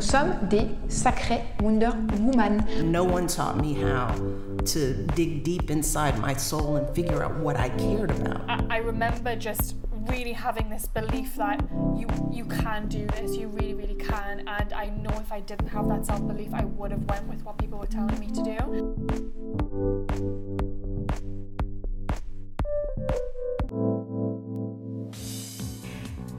Nous sommes des sacrés Wonder Woman. No one taught me how to dig deep inside my soul and figure out what I cared about. I, I remember just really having this belief that you you can do this, you really really can, and I know if I didn't have that self belief, I would have went with what people were telling me to do.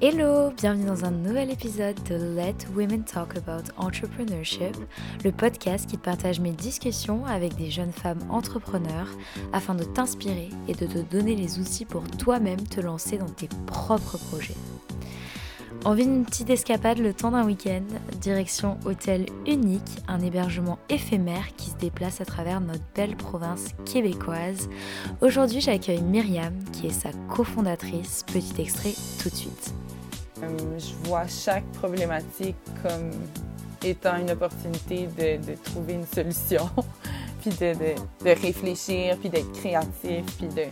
Hello, bienvenue dans un nouvel épisode de Let Women Talk About Entrepreneurship, le podcast qui partage mes discussions avec des jeunes femmes entrepreneurs afin de t'inspirer et de te donner les outils pour toi-même te lancer dans tes propres projets. Envie d'une petite escapade le temps d'un week-end, direction hôtel unique, un hébergement éphémère qui se déplace à travers notre belle province québécoise. Aujourd'hui j'accueille Myriam qui est sa cofondatrice, petit extrait tout de suite. Je vois chaque problématique comme étant une opportunité de, trouver une solution, puis de, réfléchir, puis d'être créatif, puis de...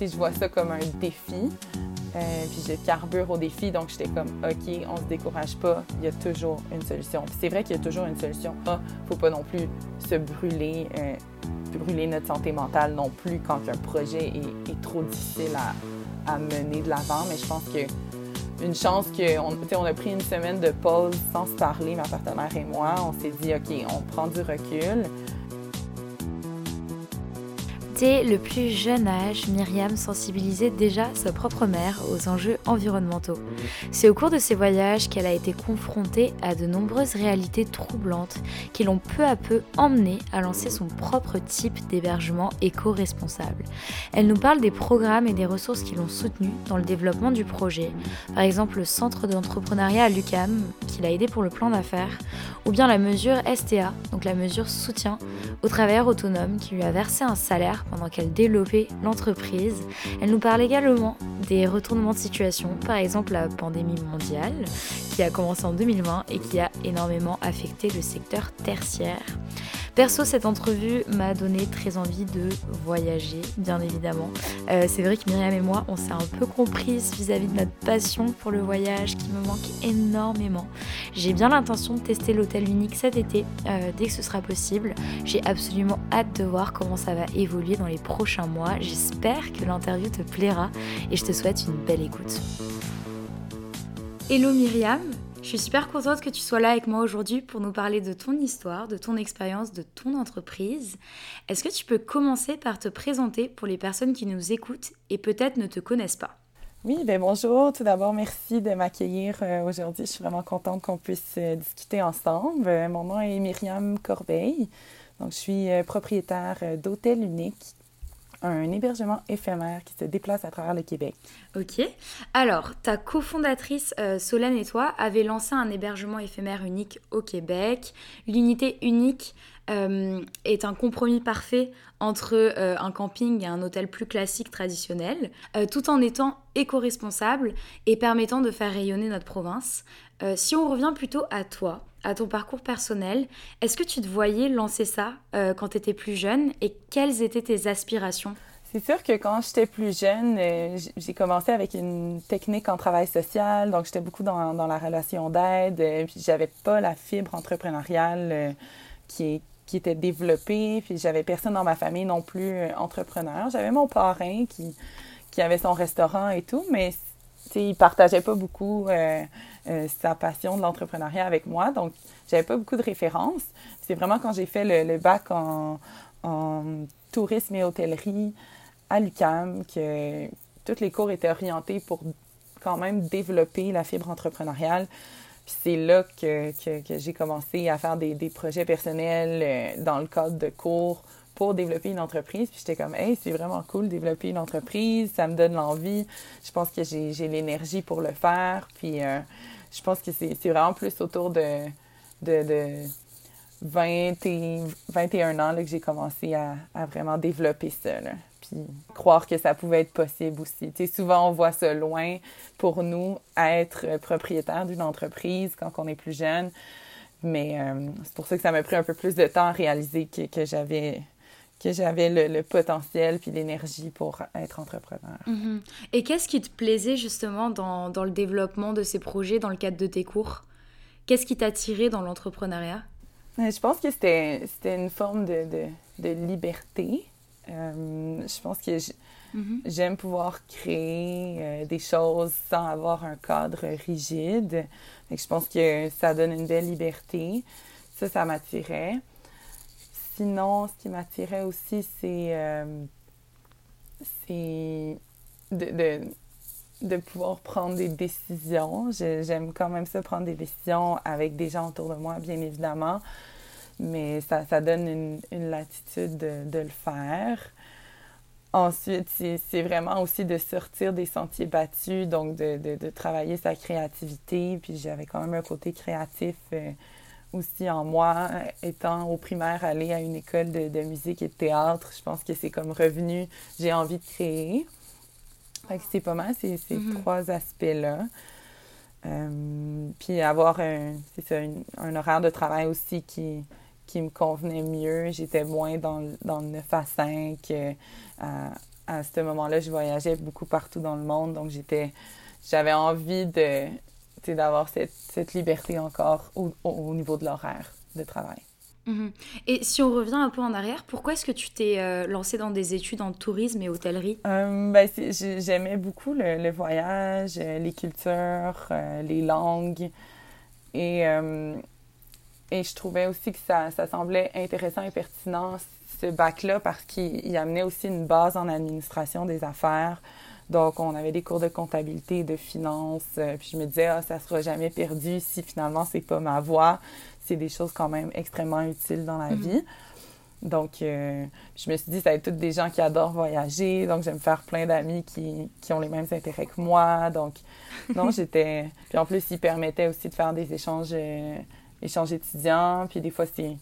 je vois ça comme un défi. Euh, puis je carbure au défi, donc j'étais comme, OK, on se décourage pas, il y a toujours une solution. c'est vrai qu'il y a toujours une solution. Ah, faut pas non plus se brûler, euh, brûler notre santé mentale non plus quand un projet est, trop difficile à mener de l'avant, mais je pense que une chance qu'on on a pris une semaine de pause sans se parler, ma partenaire et moi. On s'est dit, OK, on prend du recul. Dès le plus jeune âge, Myriam sensibilisait déjà sa propre mère aux enjeux environnementaux. C'est au cours de ses voyages qu'elle a été confrontée à de nombreuses réalités troublantes qui l'ont peu à peu emmenée à lancer son propre type d'hébergement éco-responsable. Elle nous parle des programmes et des ressources qui l'ont soutenue dans le développement du projet, par exemple le centre d'entrepreneuriat à l'UCAM qui l'a aidé pour le plan d'affaires, ou bien la mesure STA, donc la mesure soutien au travailleur autonome qui lui a versé un salaire pendant qu'elle développait l'entreprise. Elle nous parle également des retournements de situation, par exemple la pandémie mondiale qui a commencé en 2020 et qui a énormément affecté le secteur tertiaire. Perso, cette entrevue m'a donné très envie de voyager, bien évidemment. Euh, c'est vrai que Myriam et moi, on s'est un peu comprises vis-à-vis de notre passion pour le voyage qui me manque énormément. J'ai bien l'intention de tester l'hôtel unique cet été, euh, dès que ce sera possible. J'ai absolument hâte de voir comment ça va évoluer dans les prochains mois. J'espère que l'interview te plaira et je te souhaite une belle écoute. Hello Myriam, je suis super contente que tu sois là avec moi aujourd'hui pour nous parler de ton histoire, de ton expérience, de ton entreprise. Est-ce que tu peux commencer par te présenter pour les personnes qui nous écoutent et peut-être ne te connaissent pas? Oui, ben bonjour. Tout d'abord, merci de m'accueillir euh, aujourd'hui. Je suis vraiment contente qu'on puisse euh, discuter ensemble. Euh, mon nom est Myriam Corbeil. Donc, je suis propriétaire d'Hôtel Unique un hébergement éphémère qui se déplace à travers le Québec. Ok. Alors, ta cofondatrice euh, Solène et toi avez lancé un hébergement éphémère unique au Québec. L'unité unique euh, est un compromis parfait entre euh, un camping et un hôtel plus classique traditionnel, tout en étant éco-responsable et permettant de faire rayonner notre province. si on revient plutôt à toi, à ton parcours personnel, est-ce que tu te voyais lancer ça euh, quand tu étais plus jeune et quelles étaient tes aspirations? C'est sûr que quand j'étais plus jeune, euh, j'ai commencé avec une technique en travail social, donc j'étais beaucoup dans, la relation d'aide, euh, puis j'avais pas la fibre entrepreneuriale qui, qui était développée, puis j'avais personne dans ma famille non plus entrepreneur. J'avais mon parrain qui, qui avait son restaurant et tout, mais il partageait pas beaucoup euh, sa passion de l'entrepreneuriat avec moi. Donc, j'avais pas beaucoup de références. C'est vraiment quand j'ai fait le, bac en, tourisme et hôtellerie à l'UCAM que tous les cours étaient orientés pour quand même développer la fibre entrepreneuriale. Puis c'est là que, que, j'ai commencé à faire des, des, projets personnels euh, dans le cadre de cours pour développer une entreprise. Puis j'étais comme, hey, c'est vraiment cool de développer une entreprise, ça me donne l'envie. Je pense que j'ai l'énergie pour le faire. Puis euh, je pense que c'est vraiment plus autour de, de, de 20 et 21 ans là, que j'ai commencé à, à, vraiment développer ça. Puis croire que ça pouvait être possible aussi. sais, souvent, on voit ça loin pour nous, être propriétaire d'une entreprise quand on est plus jeune. Mais euh, c'est pour ça que ça m'a pris un peu plus de temps à réaliser que, que j'avais que j'avais le, potentiel puis l'énergie pour être entrepreneur. Mhm. Et qu'est-ce qui te plaisait justement dans, dans, le développement de ces projets dans le cadre de tes cours? Qu'est-ce qui t'a tiré dans l'entrepreneuriat? Je pense que c'était une forme de, de, de liberté. Euh, je pense que mm-hmm. j'aime pouvoir créer euh, des choses sans avoir un cadre rigide. je pense que ça donne une belle liberté. Ça, ça m'attirait. Sinon, ce qui m'attirait aussi, c'est euh, de, de, de, pouvoir prendre des décisions. J'aime quand même ça, prendre des décisions avec des gens autour de moi, bien évidemment mais ça, ça donne une, une latitude de, de, le faire. Ensuite, c'est vraiment aussi de sortir des sentiers battus, donc de, de, de travailler sa créativité. Puis j'avais quand même un côté créatif euh, aussi en moi, étant au primaire, aller à une école de, de musique et de théâtre. Je pense que c'est comme revenu, j'ai envie de créer. Fait que c'est pas mal ces, ces mm-hmm. trois aspects-là. Euh, puis avoir un, ça, un horaire de travail aussi qui, qui me convenait mieux. J'étais moins dans, dans le 9 à 5. Euh, à, à, ce moment-là, je voyageais beaucoup partout dans le monde, donc j'étais, j'avais envie de, d'avoir cette, cette, liberté encore au, au, niveau de l'horaire de travail. Mm-hmm. Et si on revient un peu en arrière, pourquoi est-ce que tu t'es euh, lancé dans des études en tourisme et hôtellerie? Euh, ben, j'aimais beaucoup le, le, voyage, les cultures, les langues. Et et je trouvais aussi que ça, ça semblait intéressant et pertinent, ce bac-là, parce qu'il amenait aussi une base en administration des affaires. Donc, on avait des cours de comptabilité de finances. Euh, puis je me disais, ah, ça sera jamais perdu si finalement c'est pas ma voie. C'est des choses quand même extrêmement utiles dans la mm-hmm. vie. Donc, euh, je me suis dit, ça va être toutes des gens qui adorent voyager. Donc, j'aime faire plein d'amis qui, qui, ont les mêmes intérêts que moi. Donc, non, j'étais. Puis en plus, ils permettaient aussi de faire des échanges. Euh, échange étudiant, puis des fois, c'est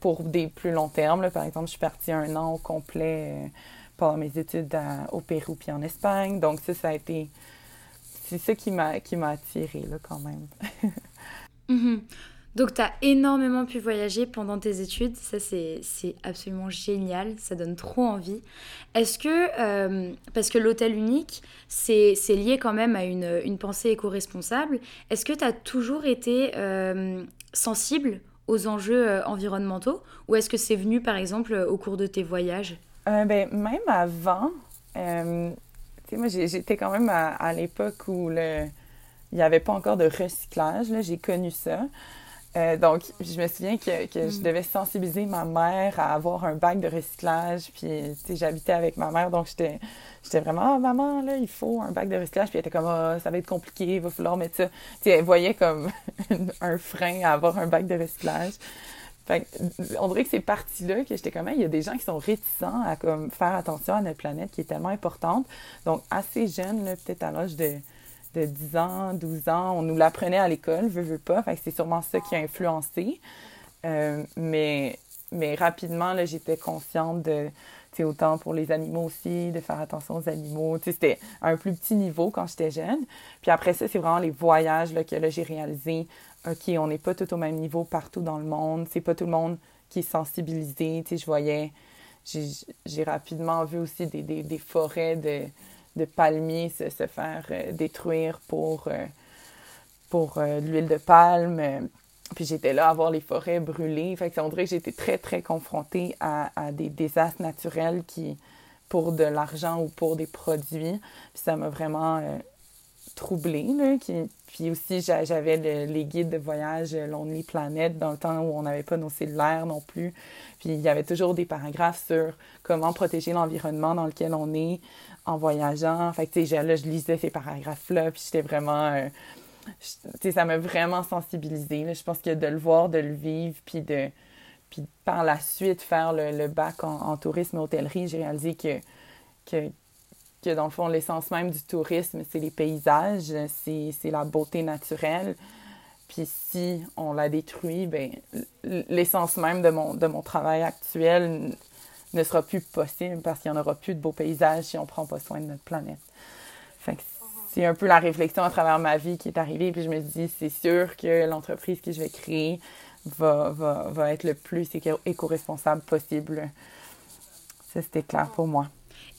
pour des plus longs termes. Par exemple, je suis partie un an au complet euh, pendant mes études au Pérou puis en Espagne. Donc ça, ça a été... C'est ça qui m'a attiré là, quand même. Mhm. Donc, tu as énormément pu voyager pendant tes études. Ça, c'est absolument génial. Ça donne trop envie. Est-ce que, euh, parce que l'hôtel unique, c'est lié quand même à une, une pensée éco-responsable, est-ce que tu as toujours été euh, sensible aux enjeux euh, environnementaux ou est-ce que c'est venu par exemple au cours de tes voyages? Euh, ben, Même avant, euh, moi j'étais quand même à, l'époque où il n'y avait pas encore de recyclage, j'ai connu ça. Euh, donc, je me souviens que, que je mm. devais sensibiliser ma mère à avoir un bac de recyclage. Puis, tu sais, j'habitais avec ma mère, donc j'étais, j'étais vraiment, ah, maman, là, il faut un bac de recyclage. Puis, elle était comme, ah, ça va être compliqué, il va falloir mettre ça. Tu sais, elle voyait comme un frein à avoir un bac de recyclage. Fait on dirait que c'est parti-là que j'étais comme, il y a des gens qui sont réticents à comme, faire attention à notre planète qui est tellement importante. Donc, assez jeune, peut-être à l'âge de de 10 ans, 12 ans. On nous l'apprenait à l'école, veux, veux pas. C'est sûrement ça qui a influencé. Euh, mais, mais rapidement, là, j'étais consciente de, autant pour les animaux aussi, de faire attention aux animaux. C'était à un plus petit niveau quand j'étais jeune. Puis après ça, c'est vraiment les voyages là, que là, j'ai réalisé. OK, on n'est pas tout au même niveau partout dans le monde. C'est pas tout le monde qui est sensibilisé. je voyais, j'ai rapidement vu aussi des, des, des forêts de de palmiers se, se faire euh, détruire pour, euh, pour euh, l'huile de palme. Puis j'étais là à voir les forêts brûlées. Fait que on dirait que j'étais très, très confrontée à, à, des désastres naturels qui, pour de l'argent ou pour des produits. Puis ça m'a vraiment troublée. Là, puis aussi, j'avais les guides de voyage Lonely Planet dans le temps où on n'avait pas nos cellulaires non plus. Puis il y avait toujours des paragraphes sur comment protéger l'environnement dans lequel on est en voyageant. Fait que, tu sais, là, je lisais ces paragraphes-là, puis j'étais vraiment... Euh, ça m'a vraiment sensibilisée. Je pense que de le voir, de le vivre, puis de... Puis par la suite, faire le, bac en, tourisme et hôtellerie, j'ai réalisé que, que, que, dans le fond, l'essence même du tourisme, c'est les paysages, c'est la beauté naturelle. Puis si on la détruit, ben l'essence même de mon, de mon travail actuel ne sera plus possible parce qu'il n'y en aura plus de beaux paysages si on ne prend pas soin de notre planète. c'est un peu la réflexion à travers ma vie qui est arrivée. Puis je me dis, c'est sûr que l'entreprise que je vais créer va, va, va être le plus éco-responsable possible. Ça, c'était clair pour moi.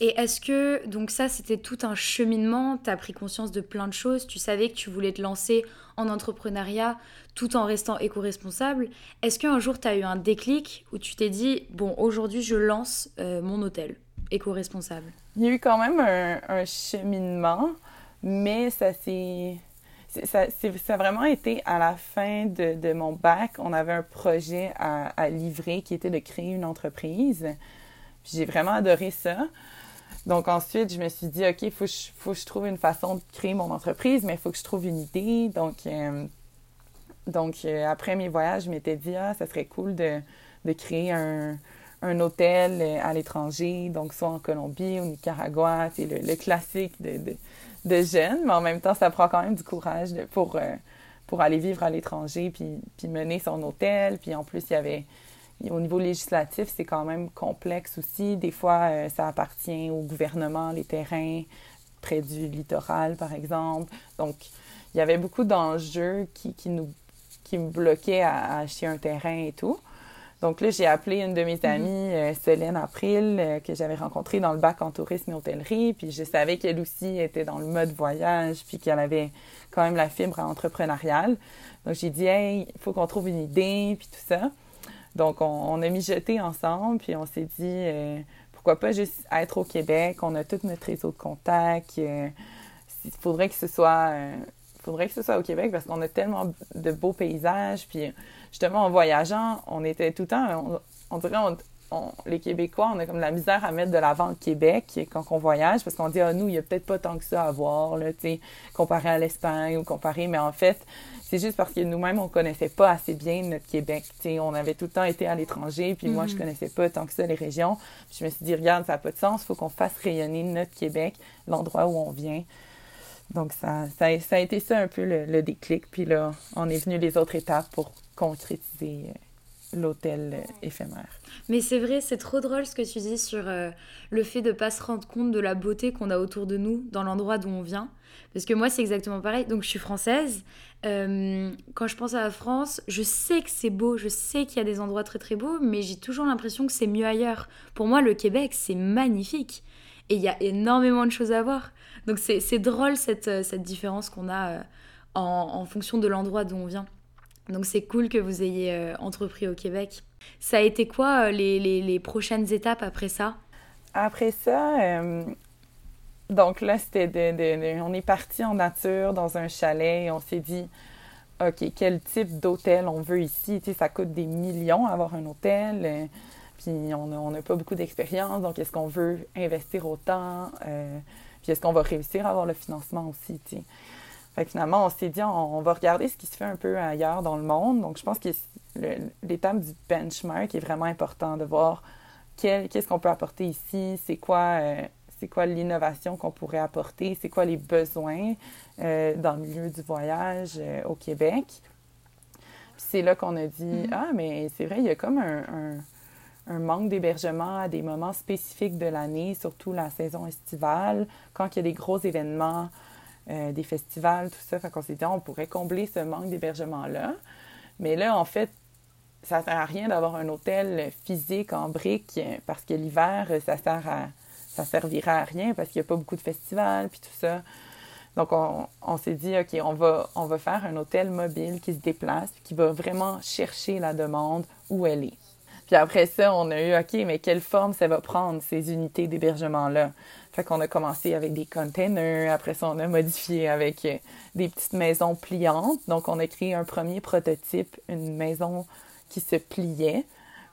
Et est-ce que, donc ça, c'était tout un cheminement, tu as pris conscience de plein de choses, tu savais que tu voulais te lancer en entrepreneuriat tout en restant éco-responsable. Est-ce qu'un jour tu as eu un déclic où tu t'es dit, bon, aujourd'hui je lance euh, mon hôtel éco-responsable? Il y a eu quand même un, cheminement, mais ça s'est. Ça, ça, a vraiment été à la fin de, de, mon bac. On avait un projet à, à livrer qui était de créer une entreprise. J'ai vraiment adoré ça. Donc ensuite, je me suis dit, OK, il faut, que je trouve une façon de créer mon entreprise, mais il faut que je trouve une idée. Donc, euh, donc euh, après mes voyages, je m'étais dit, ah, ça serait cool de, de créer un, un, hôtel euh, à l'étranger, donc soit en Colombie, au Nicaragua, c'est le, le, classique de, de, de, jeunes, mais en même temps, ça prend quand même du courage pour, pour aller vivre à l'étranger, puis, puis mener son hôtel. Puis en plus, il y avait au niveau législatif, c'est quand même complexe aussi. Des fois, euh, ça appartient au gouvernement, les terrains près du littoral, par exemple. Donc, il y avait beaucoup d'enjeux qui, qui, nous, qui me bloquaient à, acheter un terrain et tout. Donc là, j'ai appelé une de mes mm-hmm. amies, euh, Solène April, euh, que j'avais rencontrée dans le bac en tourisme et hôtellerie. Puis je savais qu'elle aussi était dans le mode voyage, puis qu'elle avait quand même la fibre entrepreneuriale. Donc j'ai dit, hey, il faut qu'on trouve une idée, puis tout ça. Donc, on, a mis jeté ensemble, puis on s'est dit, euh, pourquoi pas juste être au Québec? On a tout notre réseau de contacts. Euh, il faudrait que ce soit... Euh, faudrait que ce soit au Québec parce qu'on a tellement de beaux paysages. Puis justement, en voyageant, on était tout le temps, on, dirait, les Québécois, on a comme la misère à mettre de l'avant le Québec quand on voyage parce qu'on dit, ah, nous, il n'y a peut-être pas tant que ça à voir, là, comparé à l'Espagne ou comparé, mais en fait, c'est juste parce que nous-mêmes, on connaissait pas assez bien notre Québec. on avait tout le temps été à l'étranger, puis moi, je mhm. connaissais pas tant que ça les régions. Puis je me suis dit, regarde, ça n'a pas de sens, il faut qu'on fasse rayonner notre Québec, l'endroit où on vient. Donc, ça, ça, a été ça un peu le, le, déclic. Puis là, on est venu les autres étapes pour concrétiser euh, l'hôtel euh, éphémère. Mais c'est vrai, c'est trop drôle ce que tu dis sur euh, le fait de ne pas se rendre compte de la beauté qu'on a autour de nous, dans l'endroit d'où on vient. Parce que moi, c'est exactement pareil. Donc, je suis française. Euh, quand je pense à la France, je sais que c'est beau, je sais qu'il y a des endroits très très beaux, mais j'ai toujours l'impression que c'est mieux ailleurs. Pour moi, le Québec, c'est magnifique. Et il y a énormément de choses à voir. Donc, c'est drôle cette, cette différence qu'on a en, en fonction de l'endroit d'où on vient. Donc c'est cool que vous ayez euh, entrepris au Québec. Ça a été quoi euh, les, les, prochaines étapes après ça? Après ça, euh, donc là, c'était on est parti en nature dans un chalet et on s'est dit, OK, quel type d'hôtel on veut ici? Tu sais, ça coûte des millions avoir un hôtel. puis on n'a pas beaucoup d'expérience, donc est-ce qu'on veut investir autant? puis est-ce qu'on va réussir à avoir le financement aussi? Fait finalement, on s'est dit, on, va regarder ce qui se fait un peu ailleurs dans le monde. Donc, je pense que l'étape du benchmark est vraiment important de voir qu'est-ce qu'on peut apporter ici, c'est quoi, euh, c'est quoi l'innovation qu'on pourrait apporter, c'est quoi les besoins euh, dans le milieu du voyage euh, au Québec. Puis c'est là qu'on a dit, mm-hmm. ah, mais c'est vrai, il y a comme un, un manque d'hébergement à des moments spécifiques de l'année, surtout la saison estivale, quand il y a des gros événements euh, des festivals, tout ça. Fait qu'on s'est dit, on pourrait combler ce manque d'hébergement-là. Mais là, en fait, ça sert à rien d'avoir un hôtel physique en briques parce que l'hiver, ça sert ça servira à rien parce qu'il n'y a pas beaucoup de festivals puis tout ça. Donc, on, on s'est dit, OK, on va, on va faire un hôtel mobile qui se déplace, qui va vraiment chercher la demande où elle est. Puis après ça, on a eu, OK, mais quelle forme ça va prendre, ces unités d'hébergement-là? Fait qu'on a commencé avec des containers, après ça, on a modifié avec euh, des petites maisons pliantes. Donc, on a créé un premier prototype, une maison qui se pliait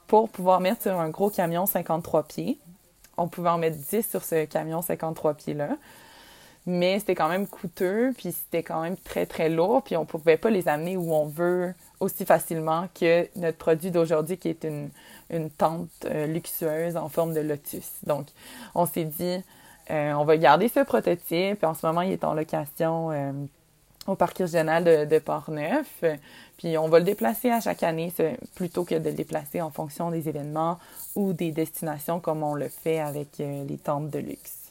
pour pouvoir mettre sur un gros camion 53 pieds. On pouvait en mettre 10 sur ce camion 53 pieds-là mais c'était quand même coûteux, puis c'était quand même très, très lourd, puis on pouvait pas les amener où on veut aussi facilement que notre produit d'aujourd'hui qui est une, une tente euh, luxueuse en forme de lotus. Donc, on s'est dit, euh, on va garder ce prototype, en ce moment, il est en location euh, au parc régional de, de Port-Neuf, puis on va le déplacer à chaque année plutôt que de le déplacer en fonction des événements ou des destinations comme on le fait avec les tentes de luxe.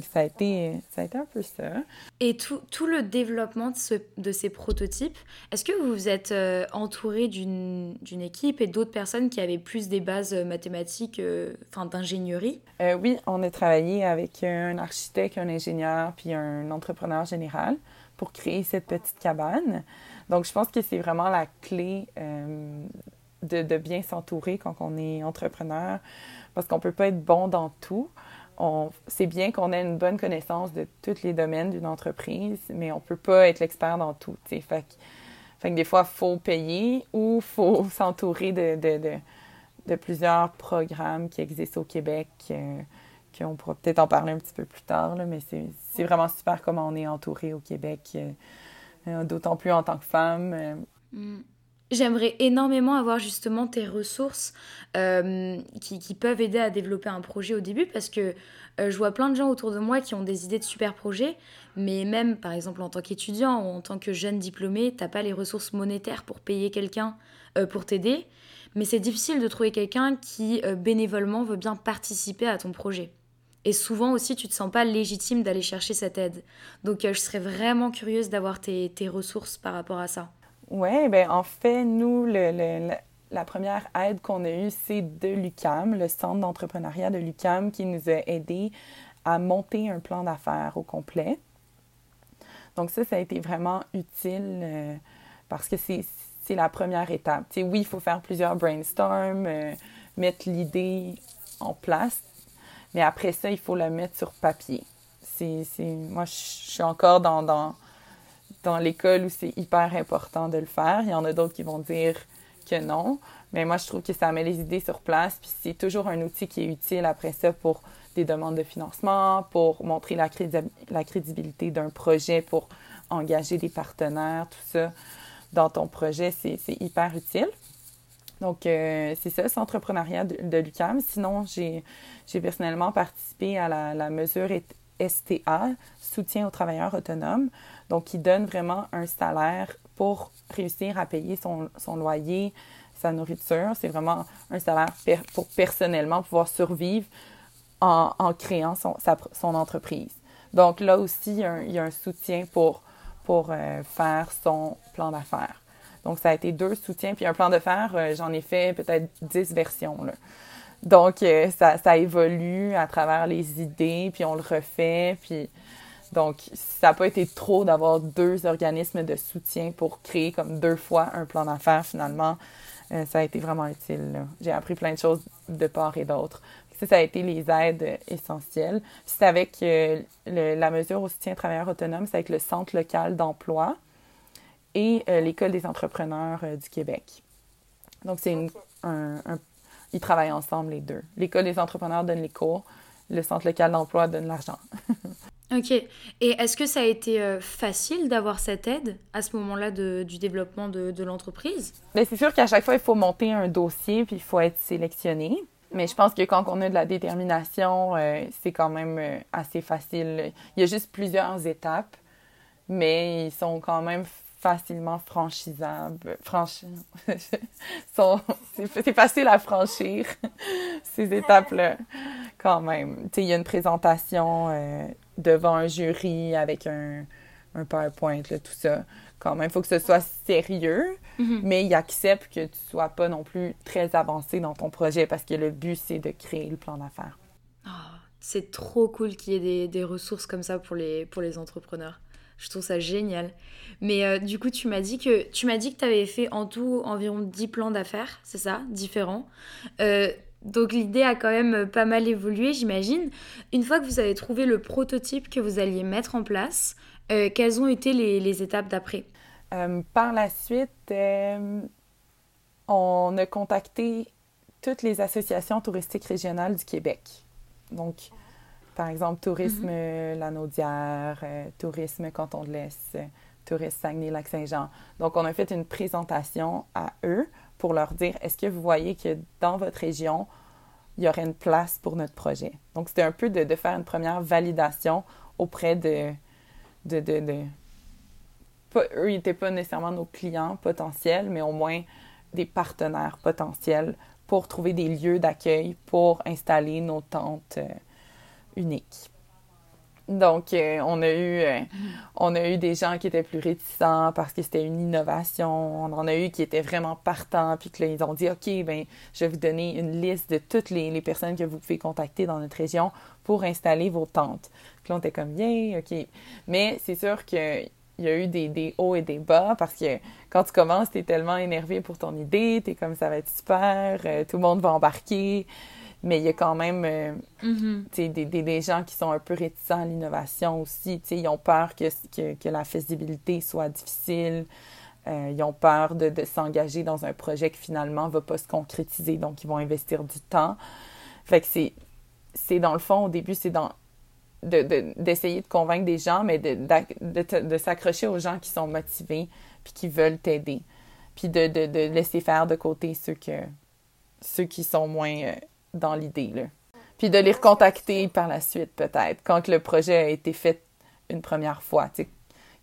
Ça a, été, ça a été un peu ça. Et tout, tout le développement de, ce, de ces prototypes, est-ce que vous vous êtes euh, entouré d'une équipe et d'autres personnes qui avaient plus des bases euh, mathématiques, euh, enfin d'ingénierie? oui, on a travaillé avec un architecte, un ingénieur, puis un entrepreneur général pour créer cette petite cabane. Donc, je pense que c'est vraiment la clé euh, de, de, bien s'entourer quand on est entrepreneur, parce qu'on ne peut pas être bon dans tout. C'est bien qu'on ait une bonne connaissance de tous les domaines d'une entreprise, mais on peut pas être l'expert dans tout. Fait fait que des fois, faut payer ou faut s'entourer de, plusieurs programmes qui existent au Québec. Euh, qu'on pourra peut-être en parler un petit peu plus tard, mais c'est vraiment super comment on est entouré au Québec. Euh, euh, d'autant plus en tant que femme. Euh. Mm. J'aimerais énormément avoir justement tes ressources euh, qui, peuvent aider à développer un projet au début parce que je vois plein de gens autour de moi qui ont des idées de super projets, mais même par exemple en tant qu'étudiant ou en tant que jeune diplômé, t'as pas les ressources monétaires pour payer quelqu'un pour t'aider, mais c'est difficile de trouver quelqu'un qui bénévolement veut bien participer à ton projet. Et souvent aussi, tu te sens pas légitime d'aller chercher cette aide. Donc, euh, je serais vraiment curieuse d'avoir tes, ressources par rapport à ça. Oui, ben en fait, nous, le, la première aide qu'on a eue, c'est de l'UCAM, le centre d'entrepreneuriat de l'UCAM, qui nous a aidés à monter un plan d'affaires au complet. Donc ça, ça a été vraiment utile euh, parce que c'est la première étape. sais, oui, il faut faire plusieurs brainstorms, euh, mettre l'idée en place, mais après ça, il faut la mettre sur papier. C'est, moi, je suis encore dans, dans, dans l'école où c'est hyper important de le faire. Il y en a d'autres qui vont dire que non. Mais moi, je trouve que ça met les idées sur place. Puis c'est toujours un outil qui est utile après ça pour des demandes de financement, pour montrer la, crédibilité d'un projet, pour engager des partenaires, tout ça dans ton projet, c'est hyper utile. Donc, euh, c'est ça, c'est entrepreneuriat de, l'UCAM. Sinon, j'ai personnellement participé à la, mesure STA, soutien aux travailleurs autonomes, donc qui donne vraiment un salaire pour réussir à payer son, son loyer, sa nourriture. C'est vraiment un salaire pour personnellement pouvoir survivre en, créant son, entreprise. Donc là aussi, il y a un, il soutien pour, pour euh, faire son plan d'affaires. Donc, ça a été deux soutiens. Puis un plan fer, euh, j'en ai fait peut-être dix versions. Là. Donc, euh, ça, ça, évolue à travers les idées, puis on le refait. Puis, donc, ça n'a pas été trop d'avoir deux organismes de soutien pour créer comme deux fois un plan d'affaires, finalement. Euh, ça a été vraiment utile. J'ai appris plein de choses de part et d'autre. Ça, ça a été les aides essentielles. C'est avec la mesure au soutien travailleurs autonomes, c'est avec le Centre local d'emploi et euh, l'École des entrepreneurs euh, du Québec. Donc, c'est un, Ils travaillent ensemble, les deux. L'École des entrepreneurs donne les cours, le Centre local d'emploi donne l'argent. ok. Et est-ce que ça a été euh, facile d'avoir cette aide à ce moment-là du développement de, l'entreprise? Ben, c'est sûr qu'à chaque fois, il faut monter un dossier puis il faut être sélectionné. Mais je pense que quand on a de la détermination, c'est quand même assez facile. Il y a juste plusieurs étapes, mais ils sont quand même facilement franchisables. Franchi... c'est facile à franchir, ces étapes-là, quand même. Il y a une présentation euh, devant un jury avec un, un PowerPoint, là, tout ça. Quand même, il faut que ce soit sérieux, mm-hmm. mais il accepte que tu sois pas non plus très avancé dans ton projet parce que le but, c'est de créer le plan d'affaires. Oh, c'est trop cool qu'il y ait des, des, ressources comme ça pour les, pour les entrepreneurs. Je trouve ça génial. Mais euh, du coup, tu m'as dit que tu m'as dit que avais fait en tout environ 10 plans d'affaires, c'est ça, différents. Euh, donc l'idée a quand même pas mal évolué, j'imagine. Une fois que vous avez trouvé le prototype que vous alliez mettre en place, euh, quelles ont été les, les étapes d'après? Par la suite, on a contacté toutes les associations touristiques régionales du Québec. Donc, par exemple, Tourisme mm Lanaudière, euh, Tourisme Canton de l'Est, Tourisme Saguenay-Lac-Saint-Jean. Donc, on a fait une présentation à eux pour leur dire est-ce que vous voyez que dans votre région, il y aurait une place pour notre projet? Donc, c'était un peu de, faire une première validation auprès de. de, de, eux, ils n'étaient pas nécessairement nos clients potentiels, mais au moins des partenaires potentiels pour trouver des lieux d'accueil pour installer nos tentes. Euh, unique. Donc, euh, on, a eu, euh, on a eu des gens qui étaient plus réticents parce que c'était une innovation. On en a eu qui étaient vraiment partants, puis que là, ils ont dit, OK, ben, je vais vous donner une liste de toutes les, personnes que vous pouvez contacter dans notre région pour installer vos tentes. Puis là, on était comme, bien, OK. Mais c'est sûr qu'il il y a eu des, des, hauts et des bas parce que quand tu commences, tu es tellement énervé pour ton idée, tu es comme ça va être super, euh, tout le monde va embarquer. Mais il y a quand même euh, mm-hmm. des, des, des, gens qui sont un peu réticents à l'innovation aussi. Ils ont peur que, que, que, la faisabilité soit difficile. Euh, ils ont peur de, de s'engager dans un projet qui finalement ne va pas se concrétiser. Donc, ils vont investir du temps. Fait que c'est, dans le fond, au début, c'est dans d'essayer de, de, convaincre des gens, mais de, de, de s'accrocher aux gens qui sont motivés puis qui veulent t'aider. Puis de, de, laisser faire de côté ceux, que, ceux qui sont moins euh, dans l'idée. Là. Puis de les recontacter par la suite, peut-être, quand le projet a été fait une première fois,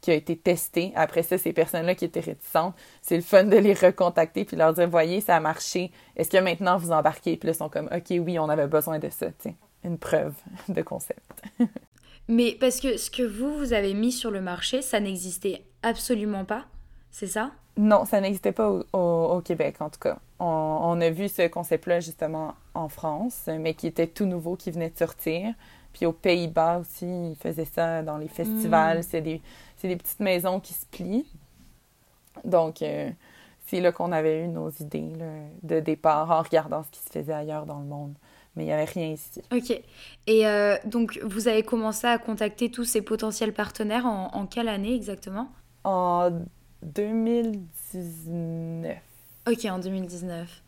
qui a été testé. Après ça, ces personnes-là qui étaient réticentes, c'est le fun de les recontacter puis leur dire, voyez, ça a marché. Est-ce que maintenant vous embarquez? Puis là, ils sont comme, OK, oui, on avait besoin de ça, tu sais une preuve de concept. Mais parce que ce que vous, vous avez mis sur le marché, ça n'existait absolument pas, c'est ça? Non, ça n'existait pas au, Québec, en tout cas. On, a vu ce concept-là justement en France, mais qui était tout nouveau, qui venait de sortir. Puis aux Pays-Bas aussi, ils faisaient ça dans les festivals. Hmm. C'est des, des, petites maisons qui se plient. Donc, euh, c'est là qu'on avait eu nos idées de départ en regardant ce qui se faisait ailleurs dans le monde mais il n'y avait rien ici. Ok. Et euh, donc, vous avez commencé à contacter tous ces potentiels partenaires en, quelle année exactement? En 2019. Ok, en 2019.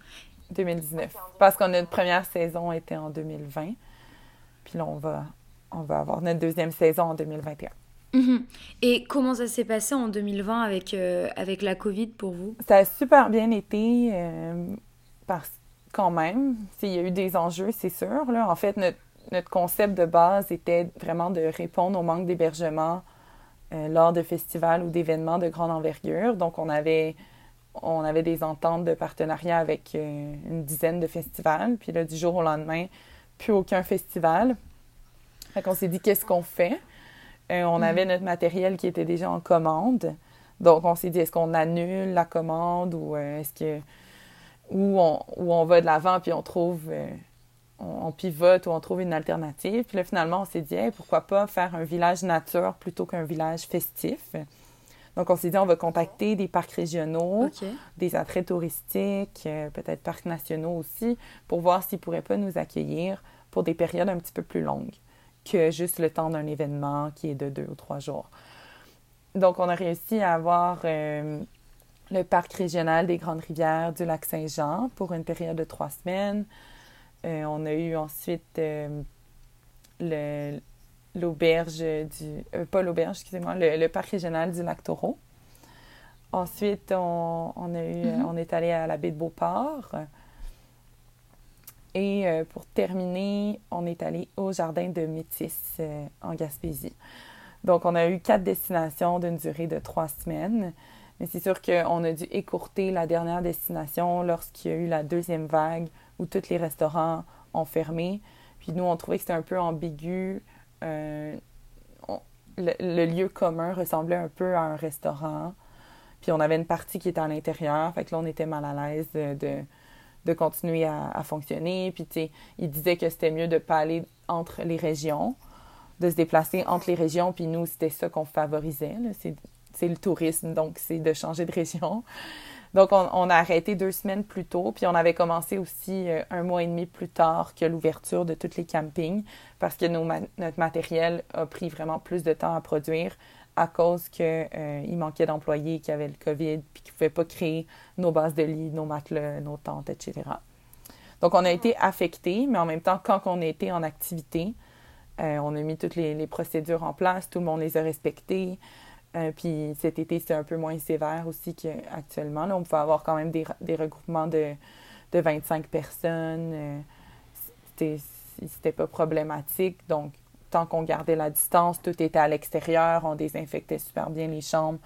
2019. Parce que notre première saison était en 2020. Puis là, on va, on va avoir notre deuxième saison en 2021. Mhm. Et comment ça s'est passé en 2020 avec, euh, avec la COVID pour vous? Ça a super bien été euh, parce quand même. Il y a eu des enjeux, c'est sûr. Là. En fait, notre, notre, concept de base était vraiment de répondre au manque d'hébergement euh, lors de festivals ou d'événements de grande envergure. Donc, on avait, on avait des ententes de partenariat avec euh, une dizaine de festivals. Puis là, du jour au lendemain, plus aucun festival. Fait qu'on s'est dit, qu'est-ce qu'on fait? Euh, on avait mm. notre matériel qui était déjà en commande. Donc, on s'est dit, est-ce qu'on annule la commande ou est-ce que où on, on va de l'avant puis on trouve, euh, on, pivote ou on trouve une alternative. Puis là, finalement, on s'est dit, pourquoi pas faire un village nature plutôt qu'un village festif? Donc, on s'est dit, on va contacter des parcs régionaux, des attraits touristiques, euh, peut-être parcs nationaux aussi, pour voir s'ils ne pourraient pas nous accueillir pour des périodes un petit peu plus longues que juste le temps d'un événement qui est de deux ou trois jours. Donc, on a réussi à avoir euh, le parc régional des Grandes Rivières du lac Saint-Jean pour une période de trois semaines. Euh, on a eu ensuite euh, l'auberge du... Euh, pas l'auberge, excusez-moi, le, parc régional du lac Taureau. Ensuite, on, a eu, mm-hmm. on est allé à la baie de Beauport. Et pour terminer, on est allé au jardin de Métis en Gaspésie. Donc, on a eu quatre destinations d'une durée de trois semaines. Mais c'est sûr qu'on a dû écourter la dernière destination lorsqu'il y a eu la deuxième vague où tous les restaurants ont fermé. Puis nous, on trouvait que c'était un peu ambigu. Euh, le, lieu commun ressemblait un peu à un restaurant. Puis on avait une partie qui était à l'intérieur. Fait que là, on était mal à l'aise de, de, continuer à, fonctionner. Puis, tu sais, il disait que c'était mieux de ne pas aller entre les régions, de se déplacer entre les régions. Puis nous, c'était ça qu'on favorisait. C'est le tourisme, donc c'est de changer de région. Donc, on, a arrêté deux semaines plus tôt, puis on avait commencé aussi euh, un mois et demi plus tard que l'ouverture de tous les campings, parce que notre matériel a pris vraiment plus de temps à produire à cause qu'il euh, manquait d'employés qui avaient le COVID, puis qui ne pouvaient pas créer nos bases de lit, nos matelas, nos tentes, etc. Donc, on a été affectés, mais en même temps, quand on était en activité, euh, on a mis toutes les, les, procédures en place, tout le monde les a respectées. Euh, puis cet été, c'était un peu moins sévère aussi qu'actuellement. On pouvait avoir quand même des, des regroupements de, de 25 personnes. Euh, c'était pas problématique. Donc, tant qu'on gardait la distance, tout était à l'extérieur, on désinfectait super bien les chambres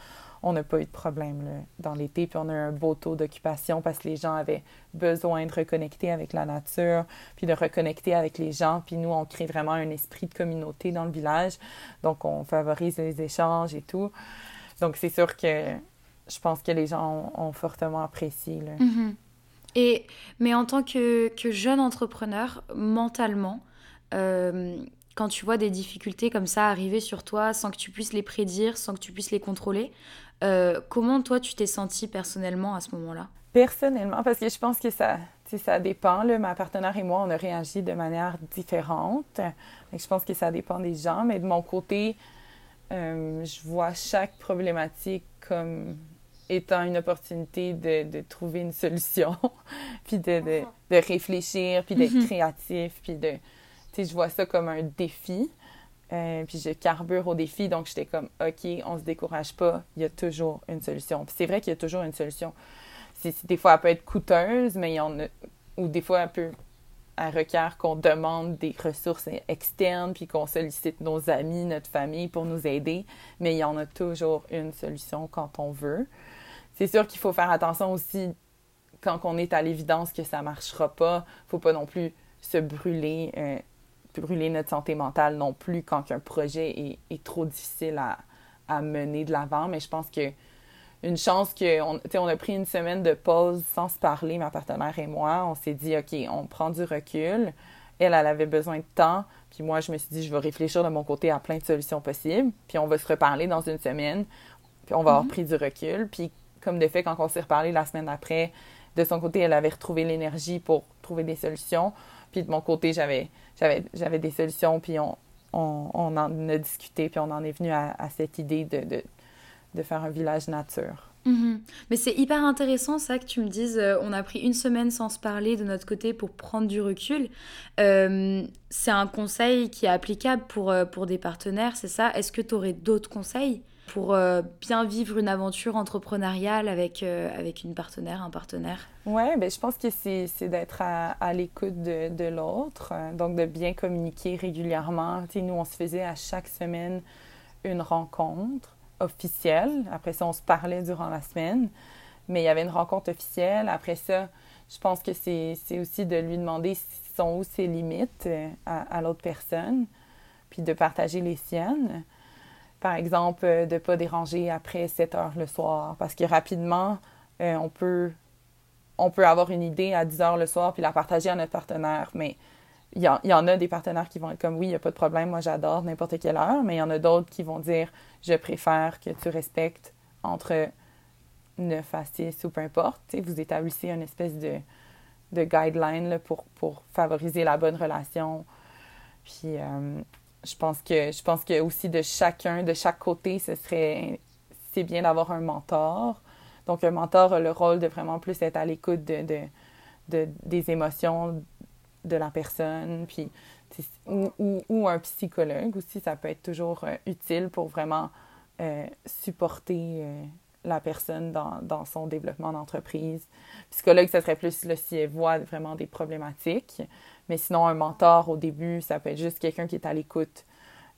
on n'a pas eu de problème dans l'été. Puis on a eu un beau taux d'occupation parce que les gens avaient besoin de reconnecter avec la nature, puis de reconnecter avec les gens. Puis nous, on crée vraiment un esprit de communauté dans le village. Donc, on favorise les échanges et tout. Donc, c'est sûr que je pense que les gens ont, fortement apprécié. Mm-hmm. Et, mais en tant que, jeune entrepreneur, mentalement, euh, quand tu vois des difficultés comme ça arriver sur toi sans que tu puisses les prédire, sans que tu puisses les contrôler. Euh, comment toi tu t'es senti personnellement à ce moment-là? Personnellement, parce que je pense que ça, ça dépend. Là, ma partenaire et moi, on a réagi de manière différente. je pense que ça dépend des gens. Mais de mon côté, euh, je vois chaque problématique comme étant une opportunité de, de trouver une solution, puis de, de, de, réfléchir, puis d'être mhm. créatif, puis de... Tu sais, je vois ça comme un défi. Euh, puis je carbure au défi, donc j'étais comme, OK, on se décourage pas, il y a toujours une solution. Puis c'est vrai qu'il y a toujours une solution. des fois, elle peut être coûteuse, mais il y en a, ou des fois, elle peut, elle requiert qu'on demande des ressources externes, puis qu'on sollicite nos amis, notre famille pour nous aider, mais il y en a toujours une solution quand on veut. C'est sûr qu'il faut faire attention aussi quand on est à l'évidence que ça marchera pas. Faut pas non plus se brûler, euh, brûler notre santé mentale non plus quand un projet est, trop difficile à, mener de l'avant. Mais je pense que une chance qu'on on a pris une semaine de pause sans se parler, ma partenaire et moi. On s'est dit, OK, on prend du recul. Elle, elle avait besoin de temps. Puis moi, je me suis dit, je vais réfléchir de mon côté à plein de solutions possibles. Puis on va se reparler dans une semaine. Puis on va avoir mm-hmm. pris du recul. Puis comme de fait, quand on s'est reparlé la semaine après, de son côté, elle avait retrouvé l'énergie pour trouver des solutions. Puis de mon côté, j'avais, j'avais, j'avais des solutions, puis on, on, on, en a discuté, puis on en est venu à, cette idée de, de, de, faire un village nature. Mm-hmm. Mais c'est hyper intéressant ça que tu me dises, euh, on a pris une semaine sans se parler de notre côté pour prendre du recul. Euh, c'est un conseil qui est applicable pour, euh, pour des partenaires, c'est ça? Est-ce que tu aurais d'autres conseils? Pour euh, bien vivre une aventure entrepreneuriale avec, euh, avec une partenaire, un partenaire? Oui, ben, je pense que c'est d'être à, l'écoute de, de l'autre, euh, donc de bien communiquer régulièrement. sais, nous, on se faisait à chaque semaine une rencontre officielle. Après ça, on se parlait durant la semaine, mais il y avait une rencontre officielle. Après ça, je pense que c'est aussi de lui demander sont où ses limites à l'autre personne, puis de partager les siennes par exemple, euh, de ne pas déranger après 7 heures le soir. Parce que rapidement, euh, on, peut, on peut avoir une idée à 10 heures le soir puis la partager à notre partenaire. Mais il y, y, en a des partenaires qui vont être comme oui, il n'y a pas de problème, moi j'adore n'importe quelle heure. Mais il y en a d'autres qui vont dire je préfère que tu respectes entre 9 à 6 ou peu importe. vous établissez une espèce de, de guideline pour, pour favoriser la bonne relation. Puis. Euh, je pense que je pense que aussi de chacun, de chaque côté, ce serait c'est bien d'avoir un mentor. Donc un mentor a le rôle de vraiment plus être à l'écoute de, de, des émotions de la personne, puis ou, ou, un psychologue aussi, ça peut être toujours euh, utile pour vraiment euh, supporter euh, la personne dans, dans son développement d'entreprise. Psychologue, ça serait plus là, si elle voit vraiment des problématiques. Mais sinon, un mentor au début, ça peut être juste quelqu'un qui est à l'écoute.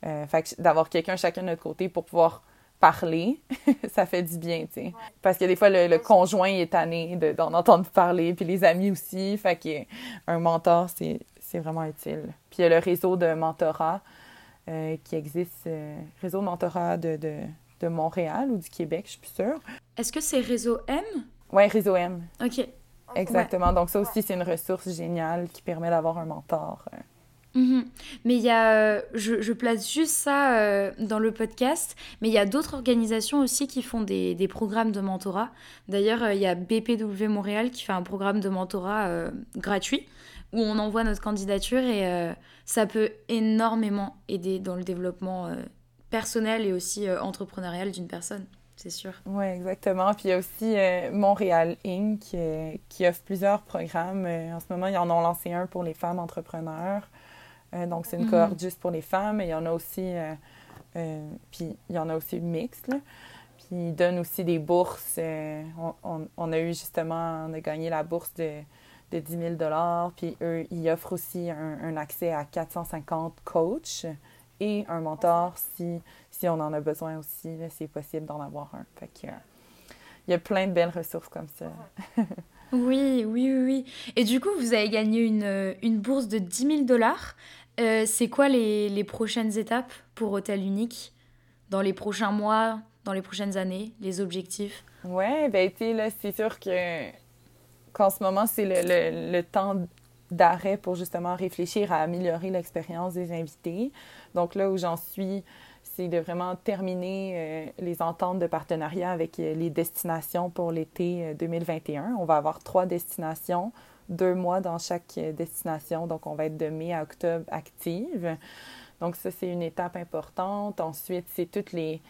Euh, fait d'avoir quelqu'un chacun de notre côté pour pouvoir parler, ça fait du bien, tu sais. Parce que des fois, le, conjoint est tanné d'en entendre parler, puis les amis aussi. Fait qu'un mentor, c'est vraiment utile. Puis il y a le réseau de mentorat euh, qui existe, euh, réseau de mentorat de, de, de, Montréal ou du Québec, je suis plus sûre. Est-ce que c'est réseau M? Oui, réseau M. OK. Exactement. Donc, ça aussi, c'est une ressource géniale qui permet d'avoir un mentor. Euh. Mhm. Mais il y a, euh, je, place juste ça euh, dans le podcast, mais il y a d'autres organisations aussi qui font des, des programmes de mentorat. D'ailleurs, il y a BPW Montréal qui fait un programme de mentorat gratuit où on envoie notre candidature et ça peut énormément aider dans le développement personnel et aussi entrepreneurial d'une personne c'est sûr. Oui, exactement. Puis il y a aussi euh, Montréal Inc. Euh, qui offre plusieurs programmes. Euh, en ce moment, ils en ont lancé un pour les femmes entrepreneurs. donc, c'est une cohorte juste pour les femmes. Et il y en a aussi, puis il y en a aussi mixte. Puis ils donnent aussi des bourses. On, on, a eu justement, on a gagné la bourse de, de 10 000 Puis eux, ils offrent aussi un, un accès à 450 coachs et un mentor si, si on en a besoin aussi. C'est possible d'en avoir un. Fait que, il y a plein de belles ressources comme ça. oui, oui, oui, Et du coup, vous avez gagné une, une bourse de 10 000 dollars. Euh, c'est quoi les, les, prochaines étapes pour Hôtel Unique? Dans les prochains mois, dans les prochaines années, les objectifs? Oui, ben tu là, c'est sûr que qu'en ce moment, c'est le, le, le, temps d'arrêt pour justement réfléchir à améliorer l'expérience des invités. Donc là où j'en suis, c'est de vraiment terminer euh, les ententes de partenariat avec euh, les destinations pour l'été 2021. On va avoir trois destinations, deux mois dans chaque destination, donc on va être de mai à octobre active. Donc ça, c'est une étape importante. Ensuite, c'est toutes les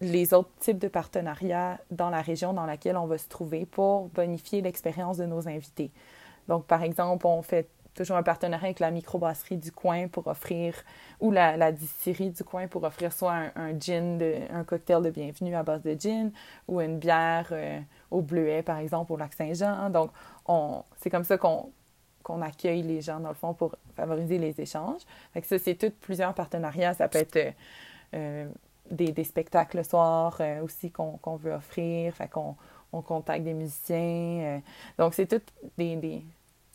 les autres types de partenariats dans la région dans laquelle on va se trouver pour bonifier l'expérience de nos invités. Donc, par exemple, on fait toujours un partenariat avec la microbrasserie du coin pour offrir, ou la, distillerie du coin pour offrir soit un, gin, un cocktail de bienvenue à base de gin, ou une bière euh, au bleuet, par exemple, au lac Saint-Jean. Donc, c'est comme ça qu'on accueille les gens, dans le fond, pour favoriser les échanges. Fait que ça, c'est tout plusieurs partenariats. Ça peut être euh, des, des, spectacles le soir euh, aussi qu'on veut offrir. Fait qu'on on contacte des musiciens. Donc, c'est toutes des, des,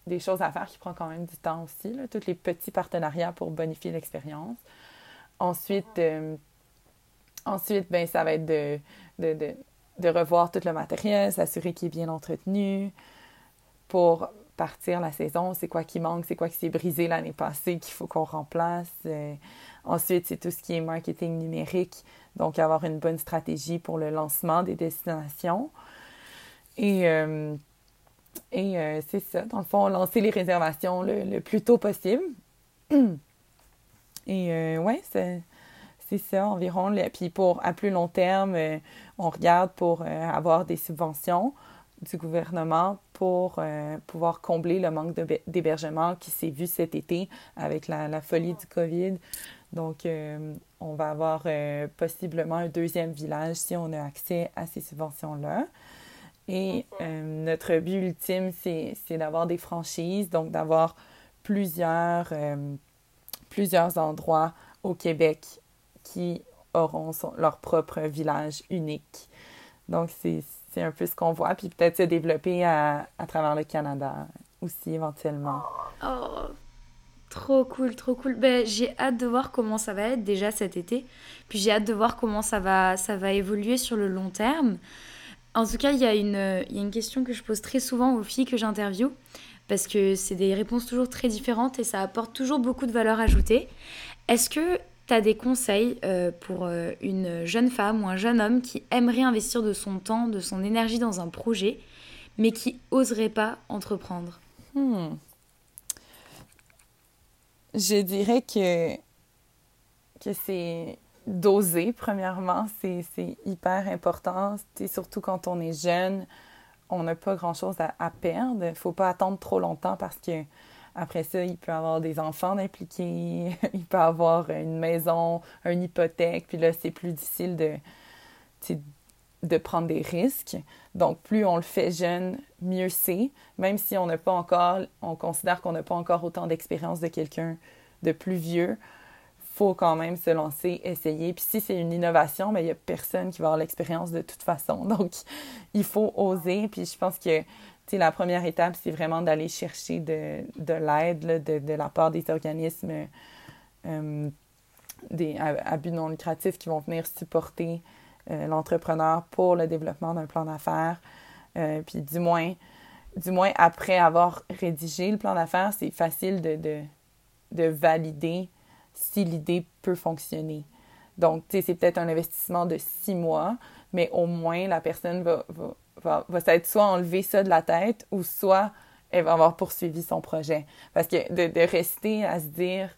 des, choses à faire qui prennent quand même du temps aussi. Là, tous les petits partenariats pour bonifier l'expérience. Ensuite, euh, ben, ça va être de, revoir tout le matériel, s'assurer qu'il est bien entretenu pour partir la saison, c'est quoi qui manque, c'est quoi qui s'est brisé l'année passée qu'il faut qu'on remplace. Ensuite, c'est tout ce qui est marketing numérique, donc avoir une bonne stratégie pour le lancement des destinations. Et, euh, et euh, c'est ça, dans le fond, lancer les réservations le, plus tôt possible. Et euh, ouais, c'est, ça environ. Puis pour à plus long terme, on regarde pour avoir des subventions du gouvernement pour pouvoir combler le manque d'hébergement qui s'est vu cet été avec la, folie du COVID. Donc, euh, on va avoir euh, possiblement un deuxième village si on a accès à ces subventions-là. Et euh, notre but ultime, c'est d'avoir des franchises, donc d'avoir plusieurs, plusieurs endroits au Québec qui auront leur propre village unique. Donc, c'est un peu ce qu'on voit, puis peut-être se développer à, à, travers le Canada aussi éventuellement. Oh, Trop cool, trop cool. Ben, j'ai hâte de voir comment ça va être déjà cet été. Puis j'ai hâte de voir comment ça va, ça va évoluer sur le long terme. En tout cas, il y, a une, il y a une question que je pose très souvent aux filles que j'interviewe. Parce que c'est des réponses toujours très différentes et ça apporte toujours beaucoup de valeur ajoutée. Est-ce que tu as des conseils euh, pour euh, une jeune femme ou un jeune homme qui aimerait investir de son temps, de son énergie dans un projet, mais qui oserait pas entreprendre? Hmm. Je dirais que, que c'est d'oser, premièrement, c'est hyper important. surtout quand on est jeune, on n'a pas grand-chose à, perdre. Il ne faut pas attendre trop longtemps parce que après ça, il peut avoir des enfants impliqués, il peut avoir une maison, une hypothèque, puis là, c'est plus difficile de, de prendre des risques. Donc, plus on le fait jeune, mieux c'est. Même si on n'a pas encore, on considère qu'on n'a pas encore autant d'expérience de quelqu'un de plus vieux, faut quand même se lancer, essayer. Puis si c'est une innovation, mais ben, il n'y a personne qui va avoir l'expérience de toute façon. Donc, il faut oser. Puis je pense que la première étape, c'est vraiment d'aller chercher de, de l'aide de, de, la part des organismes euh, des, à, but non lucratif qui vont venir supporter euh, l'entrepreneur pour le développement d'un plan d'affaires. Euh, puis du moins, du moins après avoir rédigé le plan d'affaires, c'est facile de, de, de, valider si l'idée peut fonctionner. Donc, tu sais, c'est peut-être un investissement de six mois, mais au moins la personne va, va, va, va s'être soit enlever ça de la tête ou soit elle va avoir poursuivi son projet. Parce que de, rester à se dire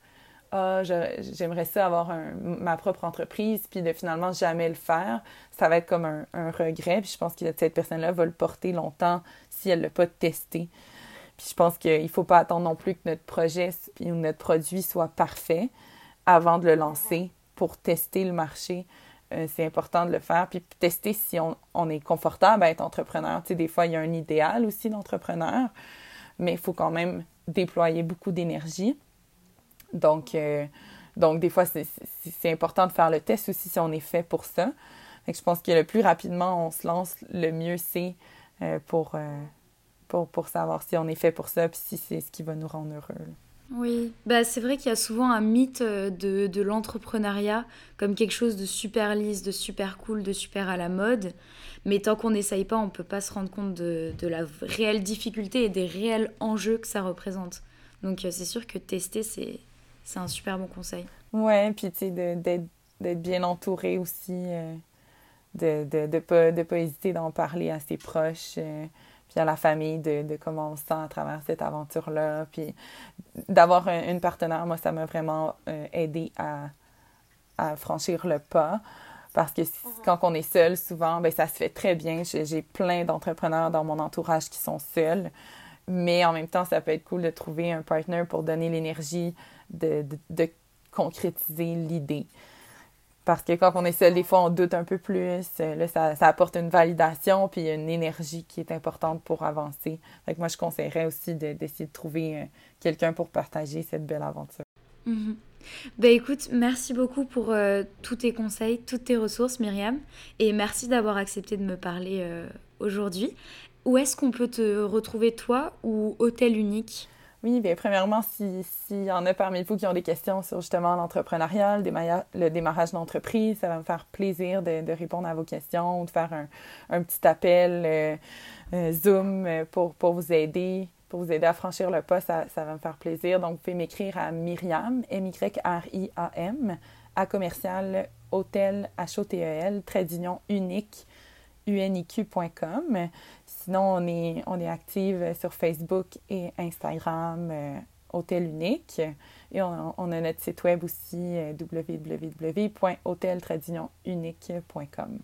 ah, j'aimerais ça avoir ma propre entreprise, puis de finalement jamais le faire, ça va être comme un, regret. Puis je pense que cette personne-là va le porter longtemps si elle ne l'a pas testé. Puis je pense qu'il ne faut pas attendre non plus que notre projet ou notre produit soit parfait avant de le lancer pour tester le marché. Euh, c'est important de le faire. Puis tester si on, est confortable à être entrepreneur. Tu sais, des fois, il y a un idéal aussi d'entrepreneur, mais il faut quand même déployer beaucoup d'énergie. Donc, euh, donc des fois, c'est important de faire le test aussi si on est fait pour ça. je pense que le plus rapidement on se lance, le mieux c'est euh, pour, pour, pour, savoir si on est fait pour ça puis si c'est ce qui va nous rendre heureux. Oui, bah, c'est vrai qu'il y a souvent un mythe euh, de, de l'entrepreneuriat comme quelque chose de super lisse, de super cool, de super à la mode. Mais tant qu'on n'essaye pas, on ne peut pas se rendre compte de, de, la réelle difficulté et des réels enjeux que ça représente. Donc euh, c'est sûr que tester, c'est, c'est un super bon conseil. Ouais, puis tu sais, d'être, d'être bien entouré aussi, euh, de ne de, de pas, de pas hésiter d'en parler à ses proches puis à la famille de, de, comment on se sent à travers cette aventure-là. Puis d'avoir un, une partenaire, moi, ça m'a vraiment euh, aidé à, à, franchir le pas. Parce que quand on est seul, souvent, ben, ça se fait très bien. J'ai plein d'entrepreneurs dans mon entourage qui sont seuls. Mais en même temps, ça peut être cool de trouver un partner pour donner l'énergie de, de, de concrétiser l'idée. Parce que quand on est seul, des fois, on doute un peu plus. Euh, là, ça, apporte une validation puis une énergie qui est importante pour avancer. Moi, je conseillerais aussi d'essayer de, de, trouver euh, quelqu'un pour partager cette belle aventure. -hmm. Ben écoute, merci beaucoup pour euh, tous tes conseils, toutes tes ressources, Myriam. Et merci d'avoir accepté de me parler aujourd'hui. Où est-ce qu'on peut te retrouver, toi, ou Hôtel Unique? Oui, bien, premièrement, s'il si y en a parmi vous qui ont des questions sur justement l'entrepreneuriat, le démarrage d'entreprise, ça va me faire plaisir de, de, répondre à vos questions ou de faire un, un petit appel euh, euh, Zoom pour, pour vous aider, pour vous aider à franchir le pas, ça, ça va me faire plaisir. Donc, vous pouvez m'écrire à Myriam, M-Y-R-I-A-M, à commercial hôtel, H-O-T-E-L, trait d'union unique, uniq.com. Sinon, on est, on est active sur Facebook et Instagram, euh, Hôtel Unique. Et on, on, a notre site web aussi, euh, www.hôtel-unique.com.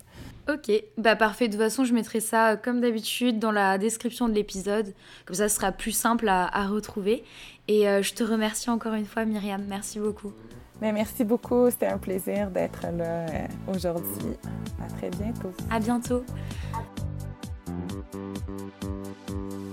Ok, bah parfait. De toute façon, je mettrai ça comme d'habitude dans la description de l'épisode. Comme ça, ce sera plus simple à, à retrouver. Et euh, je te remercie encore une fois, Myriam. Merci beaucoup. Mais merci beaucoup. C'était un plaisir d'être là euh, aujourd'hui. À très bientôt. À bientôt. Thank you.